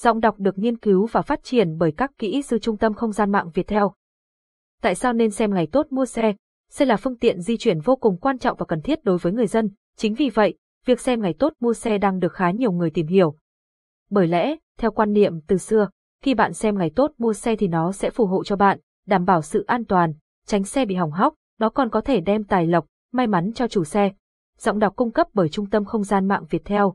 Giọng đọc được nghiên cứu và phát triển bởi các kỹ sư trung tâm không gian mạng Việt Theo. Tại sao nên xem ngày tốt mua xe? Xe là phương tiện di chuyển vô cùng quan trọng và cần thiết đối với người dân, chính vì vậy, việc xem ngày tốt mua xe đang được khá nhiều người tìm hiểu. Bởi lẽ, theo quan niệm từ xưa, khi bạn xem ngày tốt mua xe thì nó sẽ phù hộ cho bạn, đảm bảo sự an toàn, tránh xe bị hỏng hóc, nó còn có thể đem tài lộc, may mắn cho chủ xe. Giọng đọc cung cấp bởi Trung tâm Không gian mạng Việt Theo.